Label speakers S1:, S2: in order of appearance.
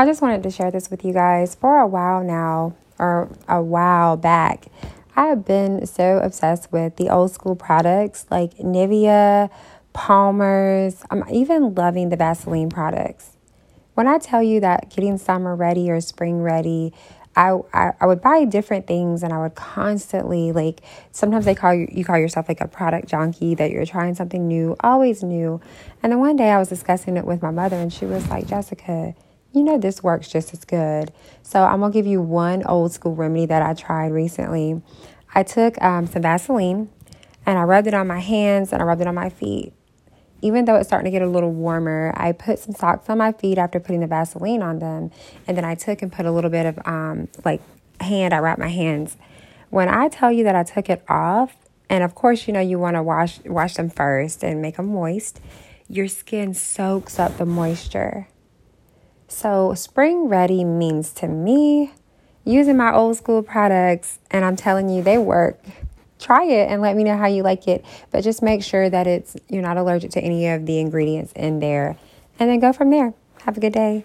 S1: I just wanted to share this with you guys. For a while now, or a while back, I have been so obsessed with the old school products like Nivea, Palmer's. I'm even loving the Vaseline products. When I tell you that getting summer ready or spring ready, I, I, I would buy different things and I would constantly like sometimes they call you you call yourself like a product junkie that you're trying something new, always new. And then one day I was discussing it with my mother and she was like, Jessica, you know this works just as good. So I'm gonna give you one old school remedy that I tried recently. I took um, some Vaseline and I rubbed it on my hands and I rubbed it on my feet. Even though it's starting to get a little warmer, I put some socks on my feet after putting the Vaseline on them, and then I took and put a little bit of um, like hand. I wrapped my hands. When I tell you that I took it off, and of course, you know you want to wash wash them first and make them moist. Your skin soaks up the moisture. So, spring ready means to me using my old school products, and I'm telling you, they work. Try it and let me know how you like it. But just make sure that it's you're not allergic to any of the ingredients in there, and then go from there. Have a good day.